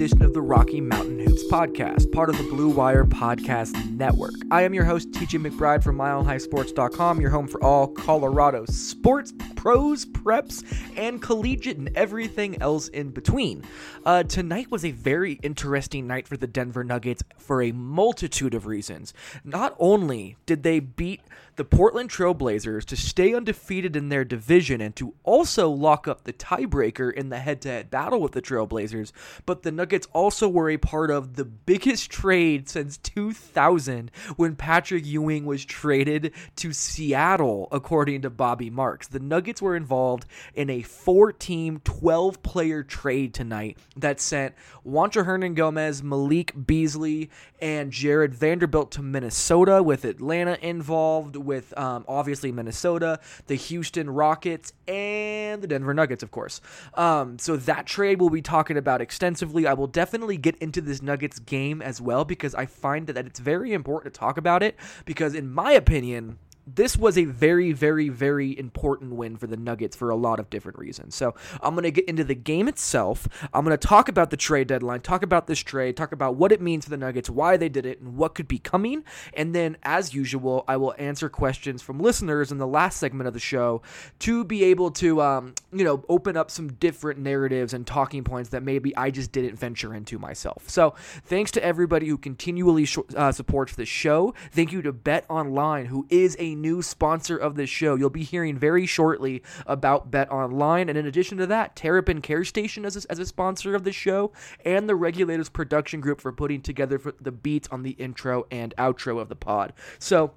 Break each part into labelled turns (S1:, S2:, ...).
S1: Edition of the Rocky Mountain Hoops podcast, part of the Blue Wire Podcast Network. I am your host, TJ McBride from MileHighSports.com, your home for all Colorado sports, pros, preps, and collegiate and everything else in between. Uh, tonight was a very interesting night for the Denver Nuggets for a multitude of reasons. Not only did they beat the Portland Trailblazers to stay undefeated in their division and to also lock up the tiebreaker in the head to head battle with the Trailblazers, but the Nuggets also were a part of the biggest trade since 2000 when Patrick Ewing was traded to Seattle, according to Bobby Marks. The Nuggets were involved in a four team, 12 player trade tonight that sent Juancho Hernangomez, Malik Beasley, and Jared Vanderbilt to Minnesota, with Atlanta involved, with um, obviously Minnesota, the Houston Rockets, and the Denver Nuggets, of course. Um, so that trade we'll be talking about extensively. I will definitely get into this Nuggets game as well because I find that it's very important to talk about it because, in my opinion, this was a very, very, very important win for the Nuggets for a lot of different reasons. So I'm going to get into the game itself. I'm going to talk about the trade deadline, talk about this trade, talk about what it means for the Nuggets, why they did it, and what could be coming. And then, as usual, I will answer questions from listeners in the last segment of the show to be able to, um, you know, open up some different narratives and talking points that maybe I just didn't venture into myself. So thanks to everybody who continually sh- uh, supports the show. Thank you to Bet Online, who is a new sponsor of this show. You'll be hearing very shortly about Bet Online. And in addition to that, Terrapin Care Station as a, as a sponsor of the show, and the Regulators Production Group for putting together the beats on the intro and outro of the pod. So,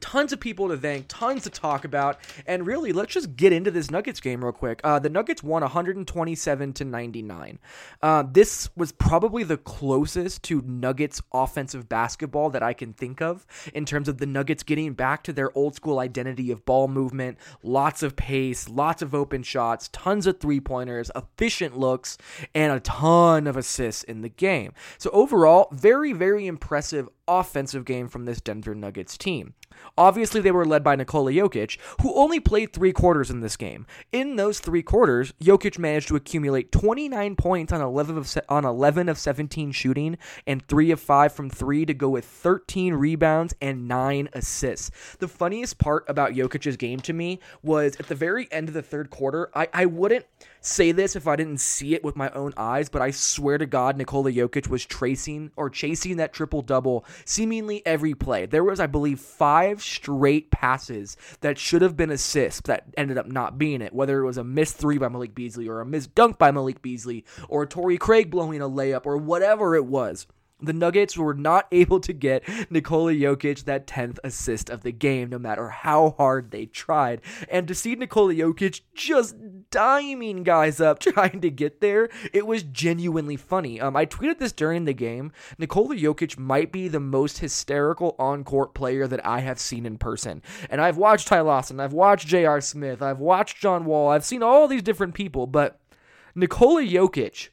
S1: tons of people to thank, tons to talk about, and really, let's just get into this Nuggets game real quick. Uh, the Nuggets won 127 to 99. Uh, this was probably the closest to Nuggets offensive basketball that I can think of in terms of the Nuggets getting back to their old school identity of ball movement, lots of pace, lots of open shots, tons of three pointers, efficient looks, and a ton of assists in the game. So overall, very very impressive offensive game from this Denver Nuggets team. Obviously, they were led by Nikola Jokic, who only played three quarters in this game. In those three quarters, Jokic managed to accumulate 29 points on 11 of on 11 of 17 shooting and 3 of 5 from 3 to go with 13 rebounds and 9 assists. The funniest part about Jokic's game to me was at the very end of the third quarter, I, I wouldn't say this if I didn't see it with my own eyes, but I swear to God, Nikola Jokic was tracing or chasing that triple double seemingly every play. There was, I believe, five straight passes that should have been assists that ended up not being it, whether it was a missed three by Malik Beasley or a missed dunk by Malik Beasley or Torrey Craig blowing a layup or whatever it was. The Nuggets were not able to get Nikola Jokic that 10th assist of the game, no matter how hard they tried. And to see Nikola Jokic just diming guys up trying to get there, it was genuinely funny. Um, I tweeted this during the game. Nikola Jokic might be the most hysterical on court player that I have seen in person. And I've watched Ty Lawson, I've watched J.R. Smith, I've watched John Wall, I've seen all these different people, but Nikola Jokic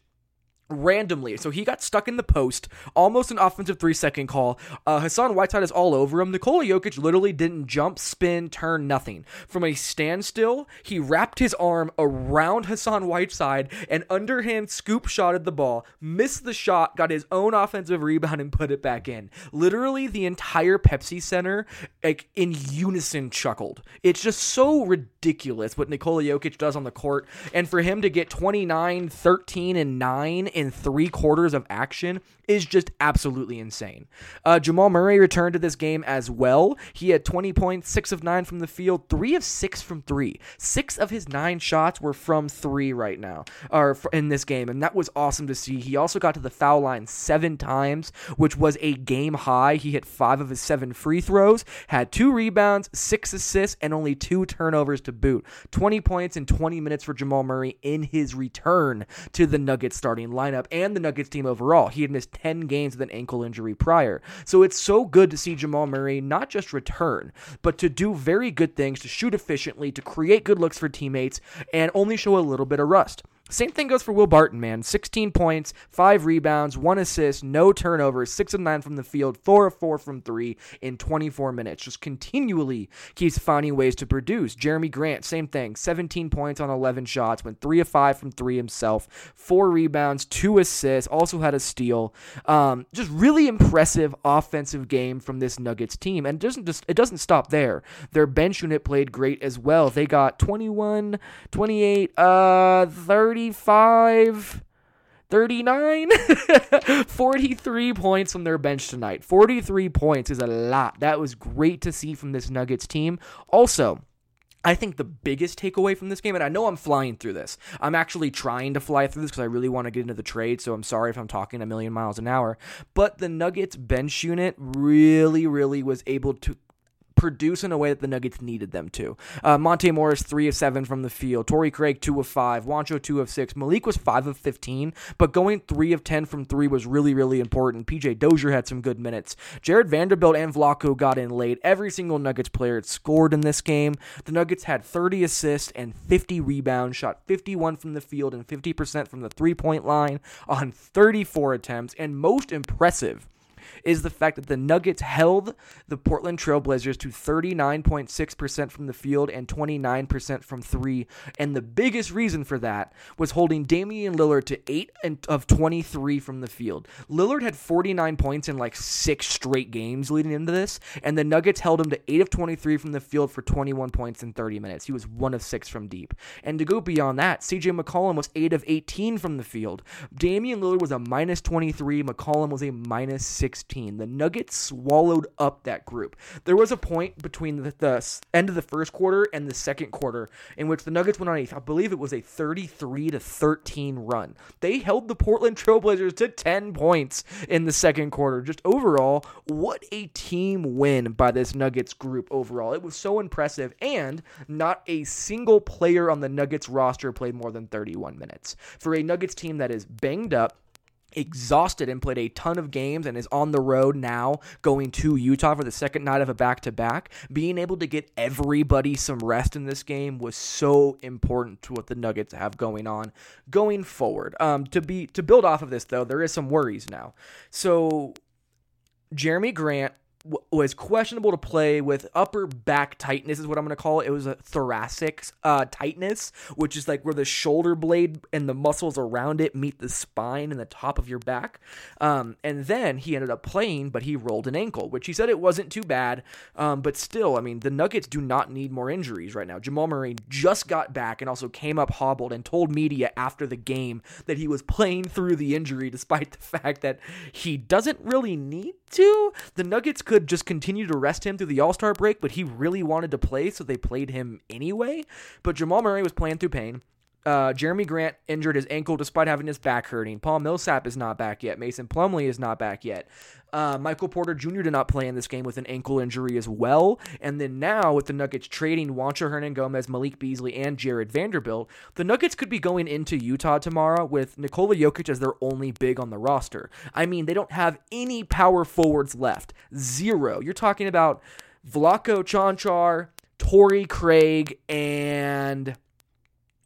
S1: randomly. So he got stuck in the post, almost an offensive three second call. Uh, Hassan Whiteside is all over him. Nikola Jokic literally didn't jump, spin, turn, nothing. From a standstill, he wrapped his arm around Hassan Whiteside and underhand scoop shotted the ball, missed the shot, got his own offensive rebound, and put it back in. Literally, the entire Pepsi Center, like in unison, chuckled. It's just so ridiculous what Nikola Jokic does on the court, and for him to get 29, 13, and 9 in three quarters of action is just absolutely insane. Uh, Jamal Murray returned to this game as well. He had 20 points, six of nine from the field, three of six from three. Six of his nine shots were from three right now, or in this game, and that was awesome to see. He also got to the foul line seven times, which was a game high. He hit five of his seven free throws, had two rebounds, six assists, and only two turnovers to boot. 20 points in 20 minutes for Jamal Murray in his return to the Nuggets starting lineup and the Nuggets team overall. He had missed 10 games with an ankle injury prior. So it's so good to see Jamal Murray not just return, but to do very good things, to shoot efficiently, to create good looks for teammates, and only show a little bit of rust. Same thing goes for Will Barton, man. 16 points, 5 rebounds, 1 assist, no turnovers, 6 of 9 from the field, 4 of 4 from 3 in 24 minutes. Just continually keeps finding ways to produce. Jerami Grant, same thing. 17 points on 11 shots, went 3 of 5 from 3 himself, 4 rebounds, 2 assists, also had a steal. Um, just really impressive offensive game from this Nuggets team. And it doesn't just it doesn't stop there. Their bench unit played great as well. They got 21, 28, uh 30 35 39 43 points from their bench tonight 43 points is a lot that was great to see from this nuggets team also I think the biggest takeaway from this game, and I know I'm flying through this. I'm actually trying to fly through this because I really want to get into the trade, so I'm sorry if I'm talking a million miles an hour. But the Nuggets bench unit really, really was able to produce in a way that the Nuggets needed them to. Uh, Monte Morris, 3 of 7 from the field. Torrey Craig, 2 of 5. Juancho, 2 of 6. Malik was 5 of 15, but going 3 of 10 from 3 was really, really important. PJ Dozier had some good minutes. Jared Vanderbilt and Vlatko got in late. Every single Nuggets player scored in this game. The Nuggets had 30 assists and 50 rebounds, shot 51 from the field and 50% from the three point line on 34 attempts, and most impressive is the fact that the Nuggets held the Portland Trailblazers to 39.6% from the field and 29% from three. And the biggest reason for that was holding Damian Lillard to 8 of 23 from the field. Lillard had 49 points in like six straight games leading into this, and the Nuggets held him to 8 of 23 from the field for 21 points in 30 minutes. He was 1 of 6 from deep. And to go beyond that, CJ McCollum was 8 of 18 from the field. Damian Lillard was a minus 23, McCollum was a minus 16. The Nuggets swallowed up that group. There was a point between the, the, end of the first quarter and the second quarter in which the Nuggets went on a, I believe it was a 33 to 13 run. They held the Portland Trailblazers to 10 points in the second quarter. Just overall, what a team win by this Nuggets group overall. It was so impressive, and not a single player on the Nuggets roster played more than 31 minutes. For a Nuggets team that is banged up, exhausted and played a ton of games and is on the road now going to Utah for the second night of a back to back, being able to get everybody some rest in this game was so important to what the Nuggets have going on going forward. Um, to be to build off of this though, there is some worries now. So Jerami Grant was questionable to play with upper back tightness is what I'm going to call it. It was a thoracic uh, tightness, which is like where the shoulder blade and the muscles around it meet the spine and the top of your back. Um, and then he ended up playing, but he rolled an ankle, which he said it wasn't too bad. Um, but still, I mean, the Nuggets do not need more injuries right now. Jamal Murray just got back and also came up hobbled and told media after the game that he was playing through the injury, despite the fact that he doesn't really need to. The Nuggets could just continue to rest him through the All Star break, but he really wanted to play, so they played him anyway. But Jamal Murray was playing through pain. Uh, Jerami Grant injured his ankle despite having his back hurting. Paul Millsap is not back yet. Mason Plumlee is not back yet. Uh, Michael Porter Jr. did not play in this game with an ankle injury as well. And then now, with the Nuggets trading Juancho Hernangomez, Malik Beasley, and Jared Vanderbilt, the Nuggets could be going into Utah tomorrow with Nikola Jokic as their only big on the roster. I mean, they don't have any power forwards left. Zero. You're talking about Vlatko Cancar, Torrey Craig, and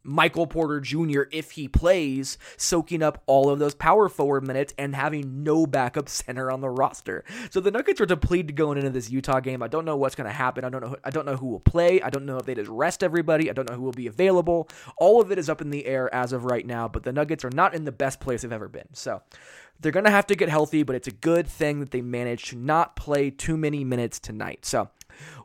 S1: Michael Porter Jr., if he plays, soaking up all of those power forward minutes and having no backup center on the roster. So the Nuggets are depleted going into this Utah game. I don't know what's going to happen. I don't know. I don't know who will play. I don't know if they just rest everybody. I don't know who will be available. All of it is up in the air as of right now. But the Nuggets are not in the best place they've ever been. So they're going to have to get healthy. But it's a good thing that they managed to not play too many minutes tonight. So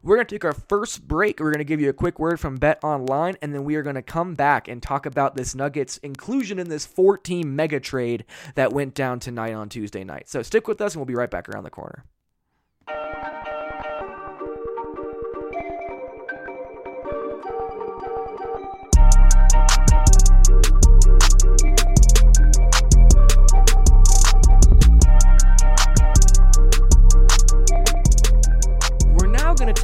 S1: We're going to take our first break. We're going to give you a quick word from Bet Online, and then we are going to come back and talk about this Nuggets inclusion in this 14 mega trade that went down tonight on Tuesday night. So stick with us, and we'll be right back around the corner.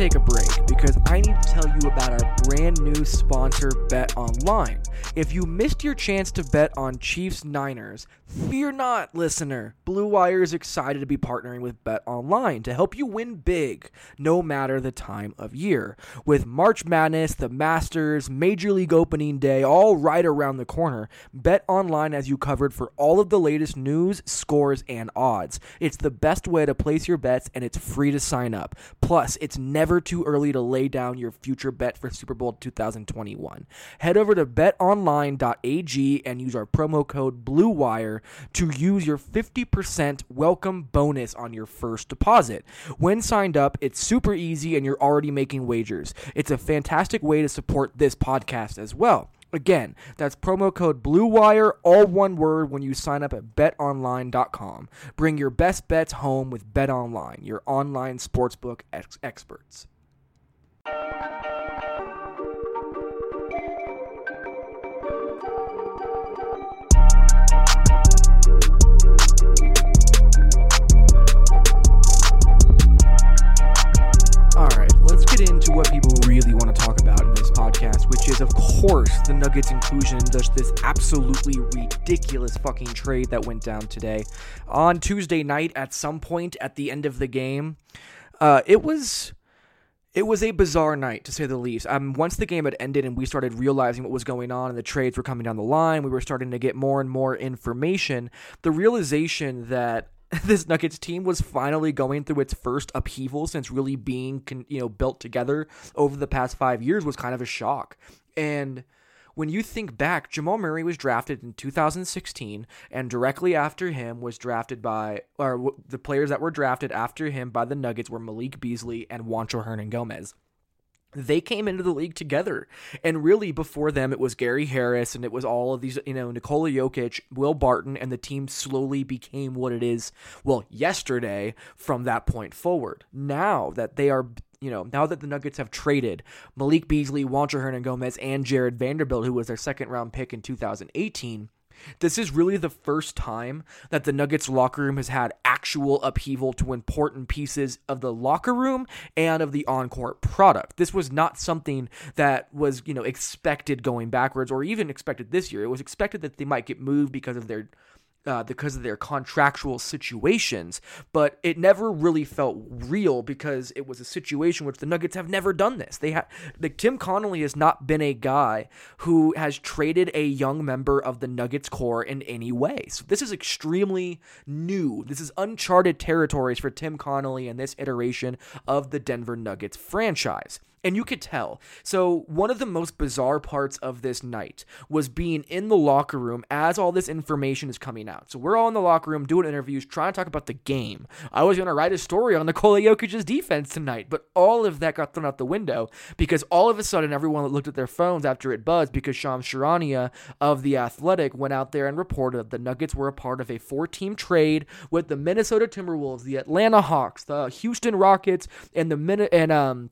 S1: Take a break because I need to tell you about our brand new sponsor, Bet Online. If you missed your chance to bet on Chiefs Niners, fear not, listener. Blue Wire is excited to be partnering with Bet Online to help you win big, no matter the time of year. With March Madness, the Masters, Major League Opening Day all right around the corner, Bet Online has you covered for all of the latest news, scores, and odds. It's the best way to place your bets, and it's free to sign up. Plus, it's never too early to lay down your future bet for Super Bowl 2021. Head over to betonline.ag and use our promo code BLUEWIRE to use your 50% welcome bonus on your first deposit. When signed up, it's super easy and you're already making wagers. It's a fantastic way to support this podcast as well. Again, that's promo code BLUEWIRE, all one word, when you sign up at betonline.com. Bring your best bets home with BetOnline, your online sportsbook ex- experts. Of course, the Nuggets inclusion in this absolutely ridiculous fucking trade that went down today. On Tuesday night, at some point at the end of the game, uh, it was. It was a bizarre night, to say the least. Um, once the game had ended and we started realizing what was going on and the trades were coming down the line, we were starting to get more and more information. The realization that this Nuggets team was finally going through its first upheaval since really being you know built together over the past 5 years was kind of a shock. And when you think back, Jamal Murray was drafted in 2016 and directly after him was drafted by or the players that were drafted after him by the Nuggets were Malik Beasley and Juancho Hernangomez they came into the league together. And really, before them, it was Gary Harris and it was all of these, you know, Nikola Jokic, Will Barton, and the team slowly became what it is, well, yesterday from that point forward. Now that they are you know, now that the Nuggets have traded Malik Beasley, Juancho Hernangomez, and Jared Vanderbilt, who was their second round pick in 2018, this is really the first time that the Nuggets locker room has had actual upheaval to important pieces of the locker room and of the on-court product. This was not something that was, you know, expected going backwards or even expected this year. It was expected that they might get moved because of their uh, because of their contractual situations, but it never really felt real because it was a situation which the Nuggets have never done this. They like Tim Connolly has not been a guy who has traded a young member of the Nuggets core in any way. So this is extremely new. This is uncharted territories for Tim Connolly and this iteration of the Denver Nuggets franchise. And you could tell. So, one of the most bizarre parts of this night was being in the locker room as all this information is coming out. So, we're all in the locker room doing interviews, trying to talk about the game. I was going to write a story on Nikola Jokic's defense tonight, but all of that got thrown out the window because all of a sudden everyone looked at their phones after it buzzed because Shams Charania of The Athletic went out there and reported the Nuggets were a part of a four team trade with the Minnesota Timberwolves, the Atlanta Hawks, the Houston Rockets, and the Min- and um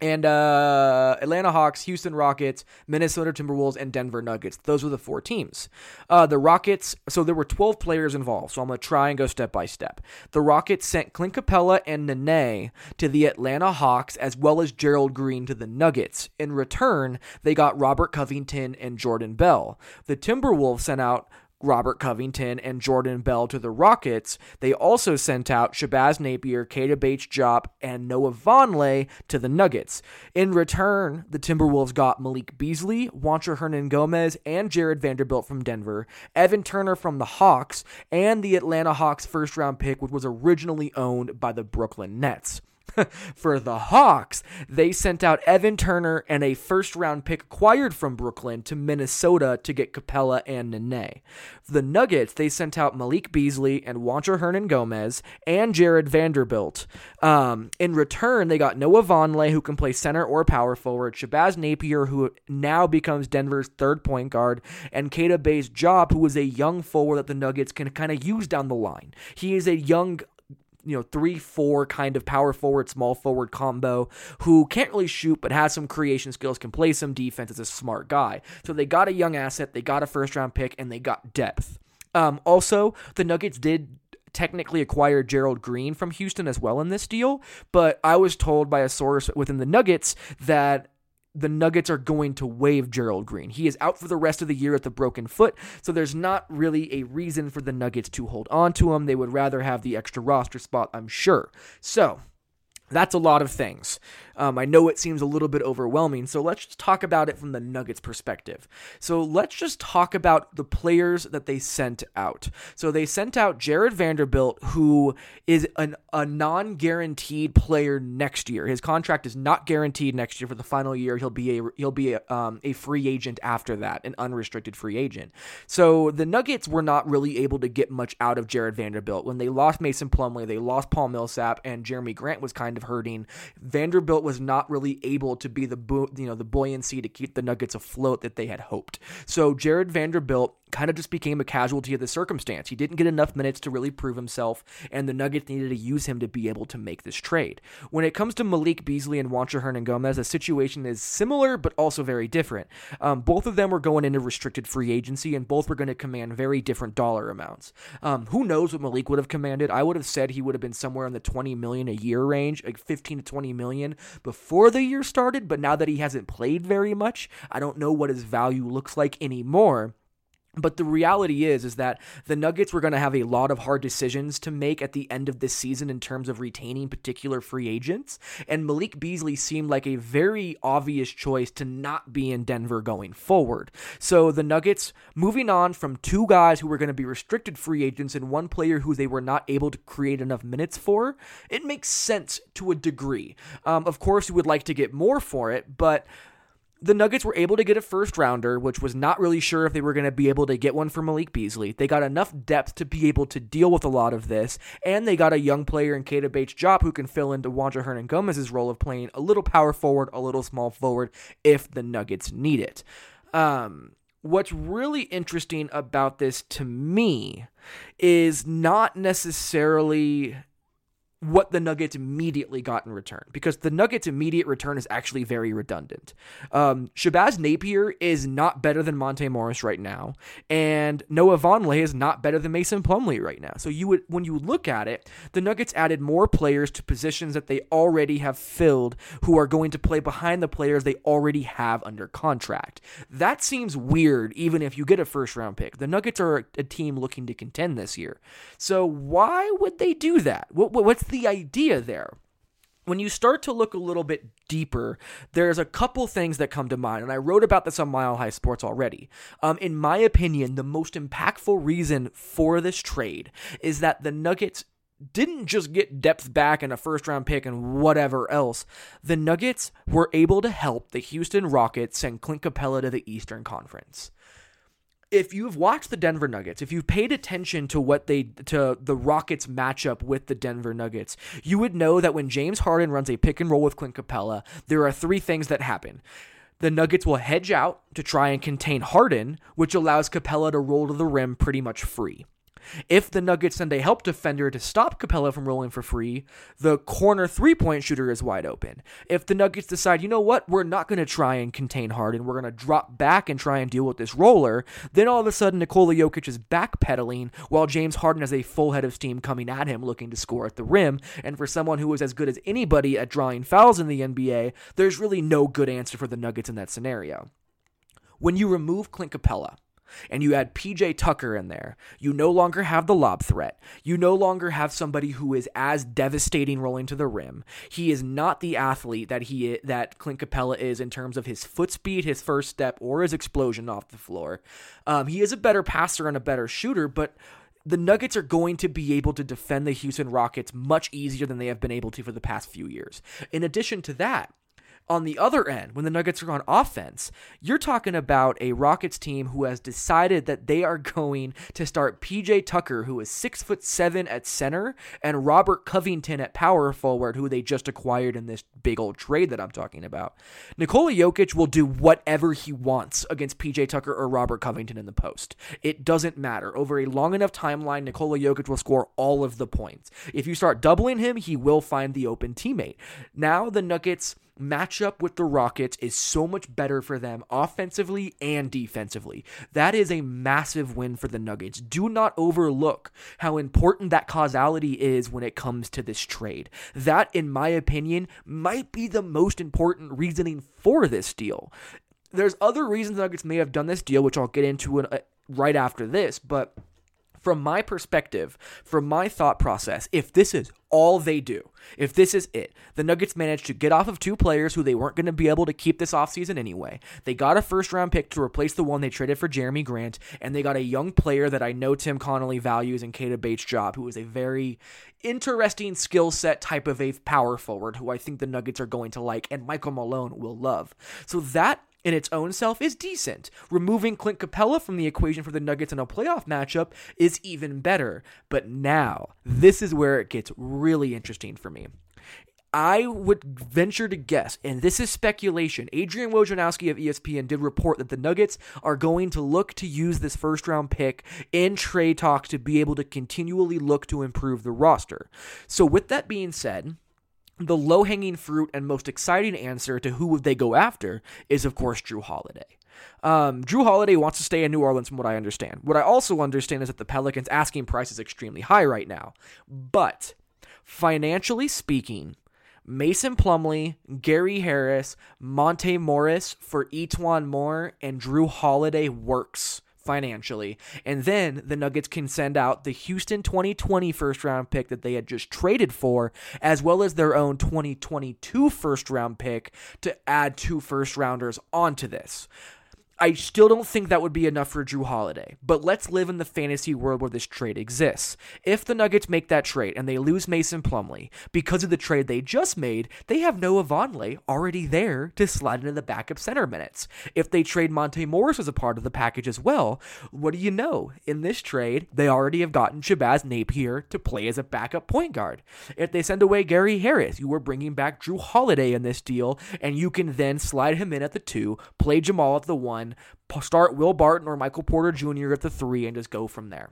S1: and uh, Atlanta Hawks, Houston Rockets, Minnesota Timberwolves, and Denver Nuggets. Those were the four teams. Uh, the Rockets, so there were 12 players involved, so I'm going to try and go step by step. The Rockets sent Clint Capela and Nene to the Atlanta Hawks, as well as Gerald Green to the Nuggets. In return, they got Robert Covington and Jordan Bell. The Timberwolves sent out Robert Covington and Jordan Bell to the Rockets, they also sent out Shabazz Napier, Keita Bates-Diop, and Noah Vonleh to the Nuggets. In return, the Timberwolves got Malik Beasley, Juancho Hernangomez, and Jared Vanderbilt from Denver, Evan Turner from the Hawks, and the Atlanta Hawks first round pick, which was originally owned by the Brooklyn Nets. For the Hawks, they sent out Evan Turner and a first round pick acquired from Brooklyn to Minnesota to get Capela and Nene. The Nuggets, they sent out Malik Beasley and Juancho Hernangomez and Jared Vanderbilt. Um, in return, they got Noah Vonleh, who can play center or power forward, Shabazz Napier, who now becomes Denver's third point guard, and Keita Bates-Diop, who is a young forward that the Nuggets can kind of use down the line. He is a young you know, three, four kind of power forward, small forward combo who can't really shoot but has some creation skills, can play some defense, is a smart guy. So they got a young asset, they got a first round pick, and they got depth. Um, also, the Nuggets did technically acquire Gerald Green from Houston as well in this deal, but I was told by a source within the Nuggets that the Nuggets are going to waive Gerald Green. He is out for the rest of the year with a broken foot, so there's not really a reason for the Nuggets to hold on to him. They would rather have the extra roster spot, I'm sure. So, that's a lot of things. Um, I know it seems a little bit overwhelming, so let's just talk about it from the Nuggets perspective. So let's just talk about the players that they sent out. So they sent out Jared Vanderbilt, who is an, a non guaranteed player next year. His contract is not guaranteed next year for the final year. He'll be a he'll be a, um, a free agent after that, an unrestricted free agent. So the Nuggets were not really able to get much out of Jared Vanderbilt when they lost Mason Plumlee, they lost Paul Millsap, and Jerami Grant was kind of hurting. Vanderbilt was not really able to be the you know the buoyancy to keep the Nuggets afloat that they had hoped. So Jared Vanderbilt kind of just became a casualty of the circumstance. He didn't get enough minutes to really prove himself, and the Nuggets needed to use him to be able to make this trade. When it comes to Malik Beasley and Juancho Hernangomez, the situation is similar but also very different. Um, both of them were going into restricted free agency, and both were going to command very different dollar amounts. Um, who knows what Malik would have commanded? I would have said he would have been somewhere in the 20 million a year range, like 15 to 20 million before the year started, but now that he hasn't played very much, I don't know what his value looks like anymore. But the reality is is that the Nuggets were going to have a lot of hard decisions to make at the end of this season in terms of retaining particular free agents, and Malik Beasley seemed like a very obvious choice to not be in Denver going forward. So the Nuggets moving on from two guys who were going to be restricted free agents and one player who they were not able to create enough minutes for, it makes sense to a degree. Um, of course, you would like to get more for it, but the Nuggets were able to get a first rounder, which was not really sure if they were going to be able to get one for Malik Beasley. They got enough depth to be able to deal with a lot of this, and they got a young player in Keita Bates-Diop who can fill into Juancho Hernangomez's role of playing a little power forward, a little small forward if the Nuggets need it. Um, what's really interesting about this to me is not necessarily what the Nuggets immediately got in return because the Nuggets' immediate return is actually very redundant. Um, Shabazz Napier is not better than Monte Morris right now, and Noah Vonleh is not better than Mason Plumlee right now. So you would, when you look at it, the Nuggets added more players to positions that they already have filled, who are going to play behind the players they already have under contract. That seems weird, even if you get a first round pick. The Nuggets are a team looking to contend this year, so why would they do that? What, what's the idea there? When you start to look a little bit deeper, there's a couple things that come to mind, and I wrote about this on Mile High Sports already. Um, in my opinion, the most impactful reason for this trade is that the Nuggets didn't just get depth back and a first round pick and whatever else. The Nuggets were able to help the Houston Rockets send Clint Capela to the Eastern Conference if you've watched the Denver Nuggets, if you've paid attention to what they to the Rockets matchup with the Denver Nuggets, you would know that when James Harden runs a pick and roll with Clint Capela, there are three things that happen. The Nuggets will hedge out to try and contain Harden, which allows Capela to roll to the rim pretty much free. If the Nuggets send a help defender to stop Capela from rolling for free, the corner three point shooter is wide open. If the Nuggets decide, you know what, we're not going to try and contain Harden, we're going to drop back and try and deal with this roller, then all of a sudden Nikola Jokic is backpedaling while James Harden has a full head of steam coming at him looking to score at the rim. And for someone who is as good as anybody at drawing fouls in the NBA, there's really no good answer for the Nuggets in that scenario. When you remove Clint Capela, and you add PJ Tucker in there, you no longer have the lob threat. You no longer have somebody who is as devastating rolling to the rim. He is not the athlete that he that Clint Capela is in terms of his foot speed, his first step, or his explosion off the floor. Um, he is a better passer and a better shooter, but the Nuggets are going to be able to defend the Houston Rockets much easier than they have been able to for the past few years. In addition to that, on the other end, when the Nuggets are on offense, you're talking about a Rockets team who has decided that they are going to start PJ Tucker, who is six foot seven at center, and Robert Covington at power forward, who they just acquired in this big old trade that I'm talking about. Nikola Jokic will do whatever he wants against PJ Tucker or Robert Covington in the post. It doesn't matter. Over a long enough timeline, Nikola Jokic will score all of the points. If you start doubling him, he will find the open teammate. Now the Nuggets matchup with the Rockets is so much better for them offensively and defensively. That is a massive win for the Nuggets. Do not overlook how important that causality is when it comes to this trade. That, in my opinion, might be the most important reasoning for this deal. There's other reasons the Nuggets may have done this deal, which I'll get into in, uh, right after this, but from my perspective, from my thought process, if this is all they do, if this is it, the Nuggets managed to get off of two players who they weren't going to be able to keep this offseason anyway. They got a first round pick to replace the one they traded for Jerami Grant, and they got a young player that I know Tim Connolly values in Keita Bates-Diop, who is a very interesting skill set type of a power forward who I think the Nuggets are going to like and Michael Malone will love. So that in its own self is decent. Removing Clint Capela from the equation for the Nuggets in a playoff matchup is even better. But now, this is where it gets really interesting for me. I would venture to guess, and this is speculation. Adrian Wojnarowski of ESPN did report that the Nuggets are going to look to use this first round pick in trade talks to be able to continually look to improve the roster. So, with that being said, the low hanging fruit and most exciting answer to who would they go after is, of course, Jrue Holiday. Um, Jrue Holiday wants to stay in New Orleans, from what I understand. What I also understand is that the Pelicans' asking price is extremely high right now. But financially speaking, Mason Plumlee, Gary Harris, Monte Morris for E'Twaun Moore, and Jrue Holiday works financially. And then the Nuggets can send out the Houston 2020 first round pick that they had just traded for, as well as their own 2022 first round pick to add two first rounders onto this. I still don't think that would be enough for Jrue Holiday, but let's live in the fantasy world where this trade exists. If the Nuggets make that trade and they lose Mason Plumlee because of the trade they just made, they have Noah Vonleh already there to slide into the backup center minutes. If they trade Monte Morris as a part of the package as well, what do you know? In this trade, they already have gotten Shabazz Napier to play as a backup point guard. If they send away Gary Harris, you are bringing back Jrue Holiday in this deal, and you can then slide him in at the two, play Jamal at the one one, start Will Barton or Michael Porter Jr. at the three, and just go from there.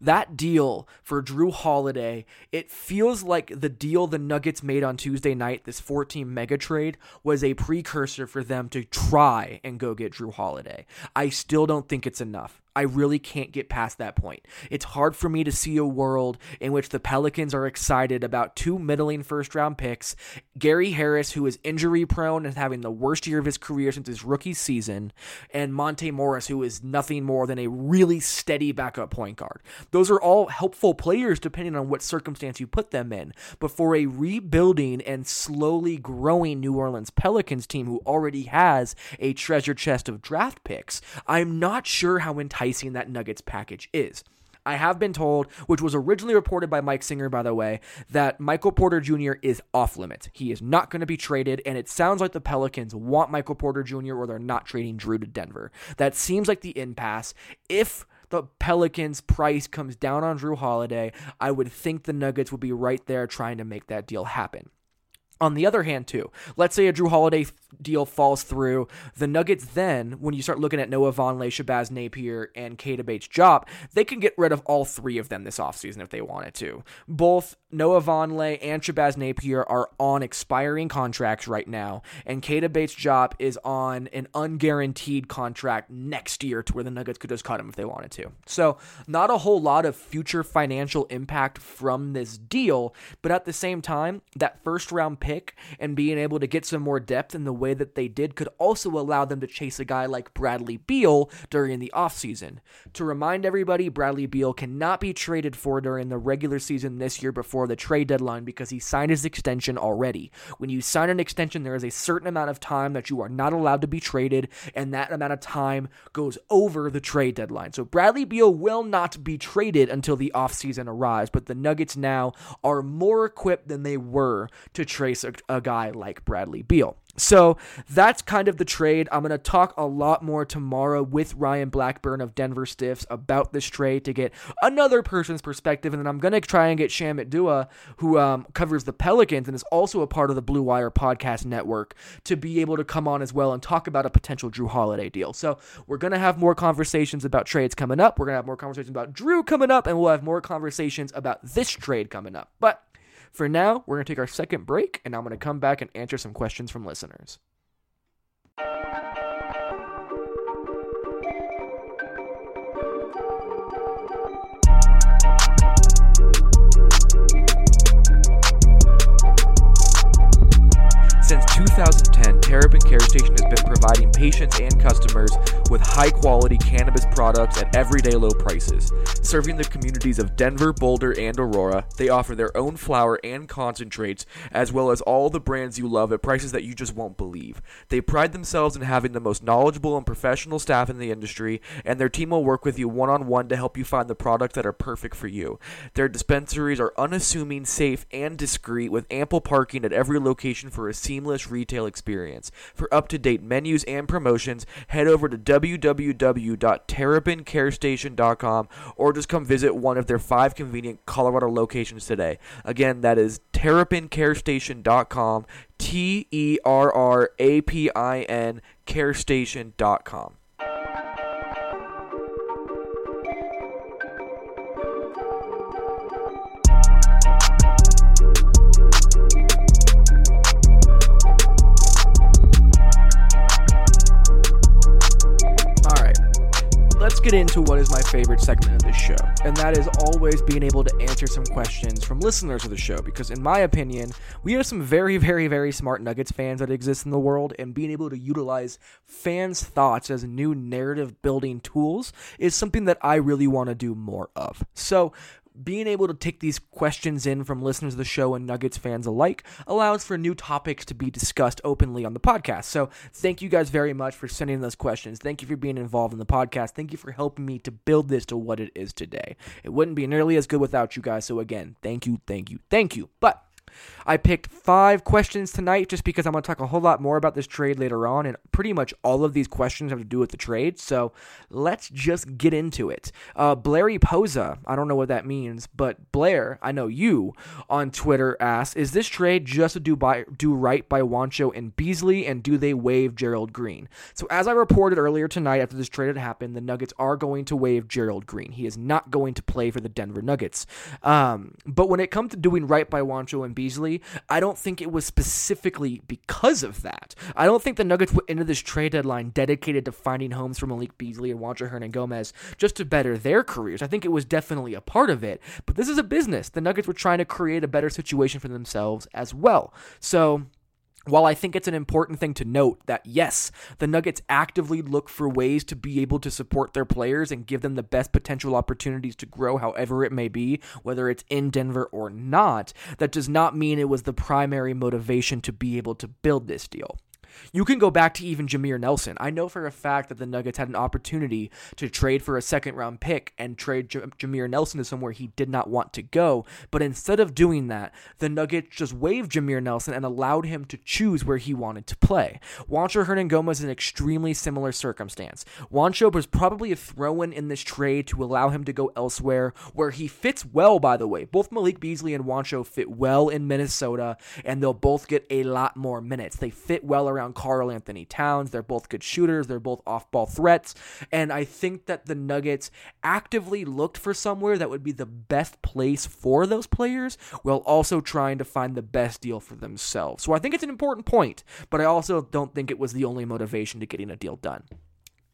S1: That deal for Jrue Holiday, it feels like the deal the Nuggets made on Tuesday night, this 14 mega trade, was a precursor for them to try and go get Jrue Holiday. I still don't think it's enough. I really can't get past that point. It's hard for me to see a world in which the Pelicans are excited about two middling first round picks, Gary Harris, who is injury prone and having the worst year of his career since his rookie season, and Monte Morris, who is nothing more than a really steady backup point guard. Those are all helpful players depending on what circumstance you put them in. But for a rebuilding and slowly growing New Orleans Pelicans team who already has a treasure chest of draft picks, I'm not sure how enticing enticing that Nuggets package is. I have been told, which was originally reported by Mike Singer, by the way, that Michael Porter Jr. is off limits. He is not going to be traded, and it sounds like the Pelicans want Michael Porter Jr. or they're not trading Jrue to Denver. That seems like the impasse. If the Pelicans' price comes down on Jrue Holiday, I would think the Nuggets would be right there trying to make that deal happen. On the other hand, too, let's say a Jrue Holiday deal falls through. The Nuggets then, when you start looking at Noah Vonleh, Shabazz Napier, and Keita Bates-Diop, they can get rid of all three of them this offseason if they wanted to. Both Noah Vonleh and Shabazz Napier are on expiring contracts right now, and Keita Bates-Diop is on an unguaranteed contract next year to where the Nuggets could just cut him if they wanted to. So, not a whole lot of future financial impact from this deal, but at the same time, that first round pick and being able to get some more depth in the way that they did could also allow them to chase a guy like Bradley Beal during the offseason. To remind everybody, Bradley Beal cannot be traded for during the regular season this year before the trade deadline because he signed his extension already. When you sign an extension, there is a certain amount of time that you are not allowed to be traded, and that amount of time goes over the trade deadline. So Bradley Beal will not be traded until the offseason arrives, but the Nuggets now are more equipped than they were to trace a, a guy like Bradley Beal. So that's kind of the trade. I'm going to talk a lot more tomorrow with Ryan Blackburn of Denver Stiffs about this trade to get another person's perspective. And then I'm going to try and get Shamit Dua, who um, covers the Pelicans and is also a part of the Blue Wire podcast network, to be able to come on as well and talk about a potential Jrue Holiday deal. So we're going to have more conversations about trades coming up. We're going to have more conversations about Jrue coming up, and we'll have more conversations about this trade coming up. But for now, we're going to take our second break, and I'm going to come back and answer some questions from listeners. Since 2010, Terrapin Care Station has been providing patients and customers with high quality cannabis products at everyday low prices. Serving the communities of Denver, Boulder, and Aurora, they offer their own flower and concentrates, as well as all the brands you love at prices that you just won't believe. They pride themselves in having the most knowledgeable and professional staff in the industry, and their team will work with you one on one to help you find the products that are perfect for you. Their dispensaries are unassuming, safe, and discreet, with ample parking at every location for a seamless retail experience. For up to date menus and promotions, head over to www.terrapincarestation.com or just come visit one of their five convenient Colorado locations today. Again, that is terrapincarestation.com, T E R R A P I N carestation.com. let's get into what is my favorite segment of this show, and that is always being able to answer some questions from listeners of the show. Because, in my opinion, we have some very, very, very smart Nuggets fans that exist in the world, and being able to utilize fans' thoughts as new narrative building tools is something that I really want to do more of. So, being able to take these questions in from listeners of the show and Nuggets fans alike allows for new topics to be discussed openly on the podcast. So, thank you guys very much for sending those questions. Thank you for being involved in the podcast. Thank you for helping me to build this to what it is today. It wouldn't be nearly as good without you guys. So, again, thank you, thank you, thank you. But I picked five questions tonight just because I'm going to talk a whole lot more about this trade later on, and pretty much all of these questions have to do with the trade. So let's just get into it. Uh, Blairy Posa, I don't know what that means, but Blair, I know you on Twitter asks, is this trade just to do by do right by Juancho and Beasley, and do they waive Gerald Green? So as I reported earlier tonight, after this trade had happened, the Nuggets are going to waive Gerald Green. He is not going to play for the Denver Nuggets. Um, but when it comes to doing right by Juancho and Beasley, I don't think it was specifically because of that. I don't think the Nuggets went into this trade deadline dedicated to finding homes for Malik Beasley and Juancho Hernangomez just to better their careers. I think it was definitely a part of it, but this is a business. The Nuggets were trying to create a better situation for themselves as well. So while I think it's an important thing to note that yes, the Nuggets actively look for ways to be able to support their players and give them the best potential opportunities to grow, however it may be, whether it's in Denver or not, that does not mean it was the primary motivation to be able to build this deal. You can go back to even Jameer Nelson. I know for a fact that the Nuggets had an opportunity to trade for a second round pick and trade J- Jameer Nelson to somewhere he did not want to go. But instead of doing that, the Nuggets just waived Jameer Nelson and allowed him to choose where he wanted to play. Juancho Hernangomez is an extremely similar circumstance. Juancho was probably a throw in in this trade to allow him to go elsewhere where he fits well, by the way. Both Malik Beasley and Juancho fit well in Minnesota, and they'll both get a lot more minutes. They fit well around Karl-Anthony Towns. They're both good shooters. They're both off ball threats. And I think that the Nuggets actively looked for somewhere that would be the best place for those players while also trying to find the best deal for themselves. So I think it's an important point, but I also don't think it was the only motivation to getting a deal done.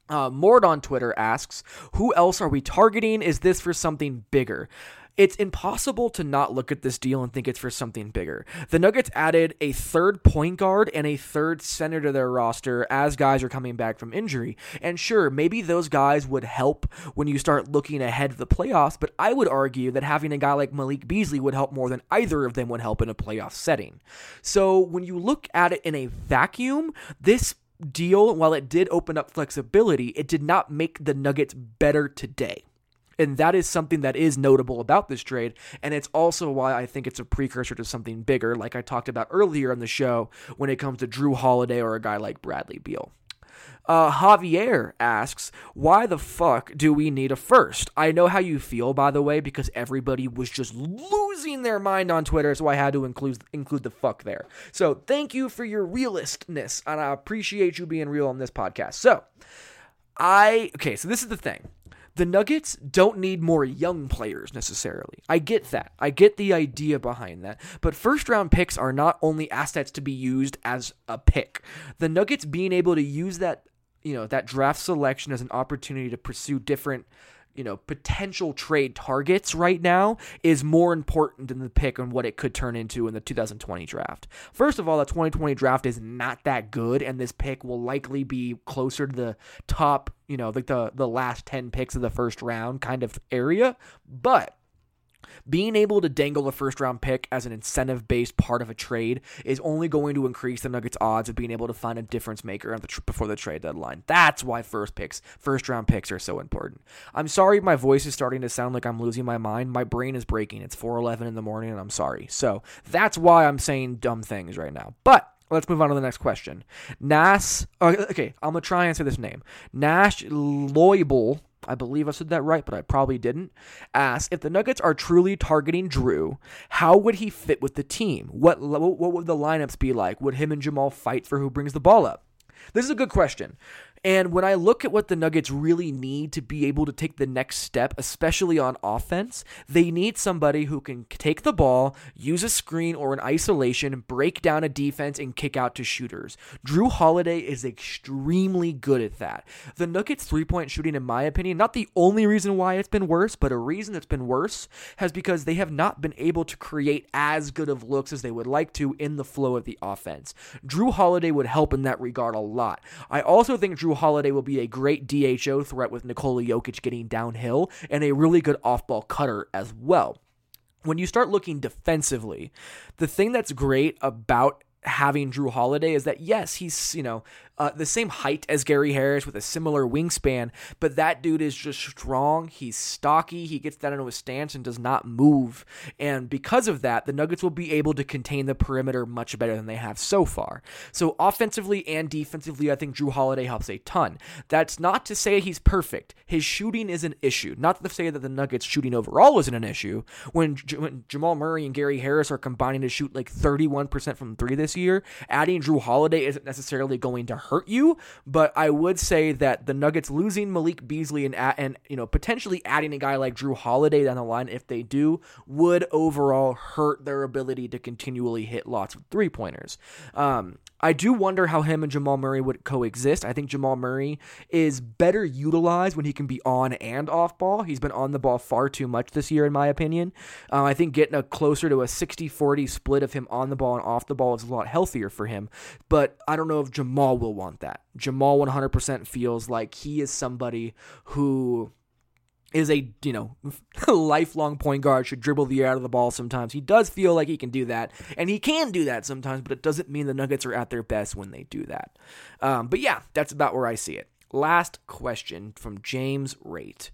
S1: Uh, Mord on Twitter asks, Who else are we targeting? Is this for something bigger? It's impossible to not look at this deal and think it's for something bigger. The Nuggets added a third point guard and a third center to their roster as guys are coming back from injury. And sure, maybe those guys would help when you start looking ahead of the playoffs, but I would argue that having a guy like Malik Beasley would help more than either of them would help in a playoff setting. So when you look at it in a vacuum, this deal, while it did open up flexibility, it did not make the Nuggets better today. And that is something that is notable about this trade. And it's also why I think it's a precursor to something bigger, like I talked about earlier on the show when it comes to Jrue Holiday or a guy like Bradley Beal. Uh, Javier asks, why the fuck do we need a first? I know how you feel, by the way, because everybody was just losing their mind on Twitter, so I had to include include the fuck there. So thank you for your realistness, and I appreciate you being real on this podcast. So, I okay, so this is the thing the Nuggets don't need more young players necessarily. I get that. I get the idea behind that. But first round picks are not only assets to be used as a pick. The Nuggets being able to use that, you know, that draft selection as an opportunity to pursue different you know potential trade targets right now is more important than the pick and what it could turn into in the 2020 draft. First of all, the 2020 draft is not that good, and this pick will likely be closer to the top, you know, like the the last 10 picks of the first round kind of area. But being able to dangle a first round pick as an incentive based part of a trade is only going to increase the Nuggets' odds of being able to find a difference maker the tr- before the trade deadline. That's why first picks, first round picks are so important. I'm sorry my voice is starting to sound like I'm losing my mind. My brain is breaking. It's 4:11 in the morning and I'm sorry. So, that's why I'm saying dumb things right now. But Let's move on to the next question. Nas, okay, I'm gonna try and say this name. Nash Loibel I believe I said that right, but I probably didn't. Ask if the Nuggets are truly targeting Jrue, how would he fit with the team? What what would the lineups be like? Would him and Jamal fight for who brings the ball up? This is a good question. And when I look at what the Nuggets really need to be able to take the next step, especially on offense, they need somebody who can take the ball, use a screen or an isolation, break down a defense, and kick out to shooters. Jrue Holiday is extremely good at that. The Nuggets' three point shooting, in my opinion, not the only reason why it's been worse, but a reason it's been worse, has because they have not been able to create as good of looks as they would like to in the flow of the offense. Jrue Holiday would help in that regard a lot. I also think Jrue Holiday will be a great DHO threat with Nikola Jokic getting downhill and a really good off ball cutter as well. When you start looking defensively, the thing that's great about having Jrue Holiday is that yes, he's, you know, uh, the same height as Gary Harris with a similar wingspan, but that dude is just strong. He's stocky. He gets down into a stance and does not move. And because of that, the Nuggets will be able to contain the perimeter much better than they have so far. So offensively and defensively, I think Jrue Holiday helps a ton. That's not to say he's perfect. His shooting is an issue. Not to say that the Nuggets shooting overall isn't an issue. When, J- when Jamal Murray and Gary Harris are combining to shoot like 31% from three this year, adding Jrue Holiday isn't necessarily going to hurt you, but I would say that the Nuggets losing Malik Beasley and and you know potentially adding a guy like Jrue Holiday down the line if they do would overall hurt their ability to continually hit lots of three pointers. Um, I do wonder how him and Jamal Murray would coexist. I think Jamal Murray is better utilized when he can be on and off ball. He's been on the ball far too much this year, in my opinion. Uh, I think getting a closer to a 60 40 split of him on the ball and off the ball is a lot healthier for him. But I don't know if Jamal will want that. Jamal 100% feels like he is somebody who is a you know lifelong point guard should dribble the air out of the ball sometimes he does feel like he can do that and he can do that sometimes but it doesn't mean the nuggets are at their best when they do that um, but yeah that's about where i see it last question from james rate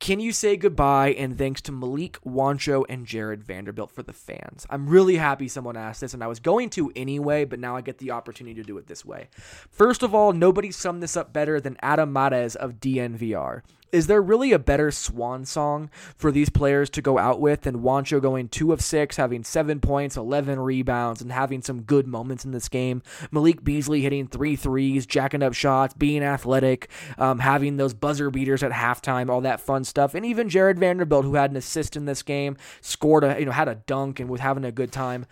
S1: can you say goodbye and thanks to Malik Juancho and Jared Vanderbilt for the fans? I'm really happy someone asked this, and I was going to anyway, but now I get the opportunity to do it this way. First of all, nobody summed this up better than Adam Mares of DNVR. Is there really a better swan song for these players to go out with than Juancho going two of six, having seven points, 11 rebounds, and having some good moments in this game? Malik Beasley hitting three threes, jacking up shots, being athletic, um, having those buzzer beaters at halftime, all that fun stuff. And even Jared Vanderbilt, who had an assist in this game, scored a, you know, had a dunk and was having a good time.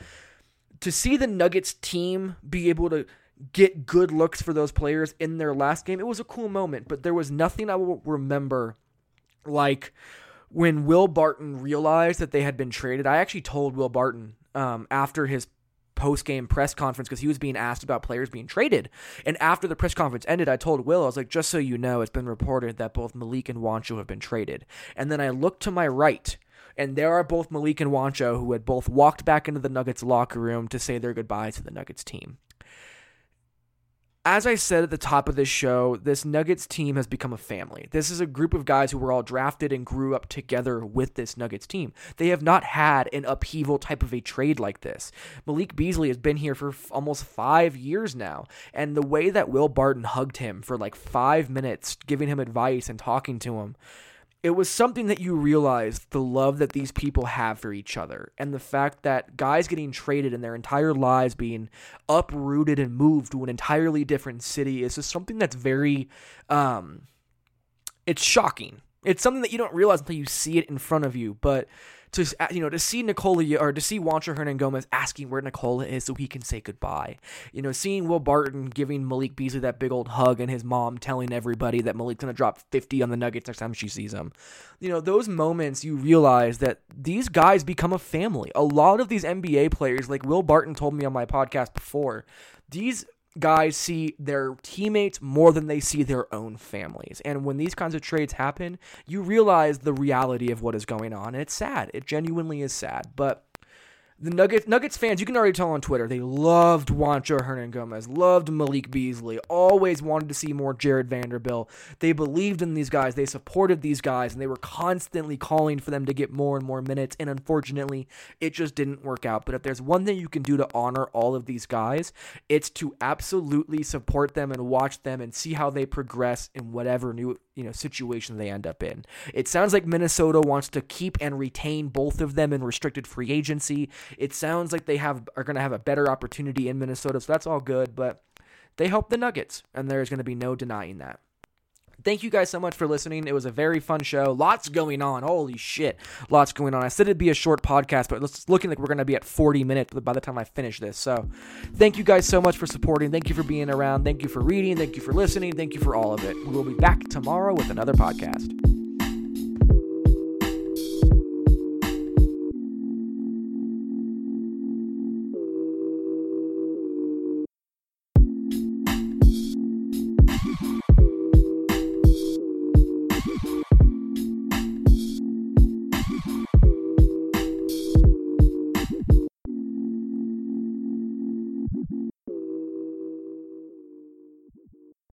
S1: To see the Nuggets team be able to get good looks for those players in their last game. It was a cool moment, but there was nothing I will remember like when Will Barton realized that they had been traded, I actually told Will Barton um, after his post game press conference because he was being asked about players being traded. And after the press conference ended, I told Will, I was like, just so you know, it's been reported that both Malik and Juancho have been traded. And then I looked to my right. And there are both Malik and Juancho who had both walked back into the Nuggets locker room to say their goodbyes to the Nuggets team as I said at the top of this show, this Nuggets team has become a family. This is a group of guys who were all drafted and grew up together with this Nuggets team. They have not had an upheaval type of a trade like this. Malik Beasley has been here for f- almost five years now, and the way that Will Barton hugged him for like five minutes, giving him advice and talking to him it was something that you realized the love that these people have for each other and the fact that guys getting traded and their entire lives being uprooted and moved to an entirely different city is just something that's very um it's shocking. It's something that you don't realize until you see it in front of you but to you know to see Nikola or to see Juancho Hernangomez asking where Nikola is so he can say goodbye. You know, seeing Will Barton giving Malik Beasley that big old hug and his mom telling everybody that Malik's gonna drop 50 on the Nuggets next time she sees him. You know, those moments you realize that these guys become a family. A lot of these NBA players, like Will Barton told me on my podcast before, these guys see their teammates more than they see their own families. And when these kinds of trades happen, you realize the reality of what is going on. And it's sad. It genuinely is sad. But the Nuggets Nuggets fans, you can already tell on Twitter, they loved Juancho Hernangomez, loved Malik Beasley, always wanted to see more Jared Vanderbilt. They believed in these guys, they supported these guys, and they were constantly calling for them to get more and more minutes. And unfortunately, it just didn't work out. But if there's one thing you can do to honor all of these guys, it's to absolutely support them and watch them and see how they progress in whatever new you know situation they end up in. It sounds like Minnesota wants to keep and retain both of them in restricted free agency. It sounds like they have are going to have a better opportunity in Minnesota, so that's all good, but they help the Nuggets and there's going to be no denying that. Thank you guys so much for listening. It was a very fun show. Lots going on. Holy shit. Lots going on. I said it'd be a short podcast, but it's looking like we're going to be at 40 minutes by the time I finish this. So thank you guys so much for supporting. Thank you for being around. Thank you for reading. Thank you for listening. Thank you for all of it. We will be back tomorrow with another podcast.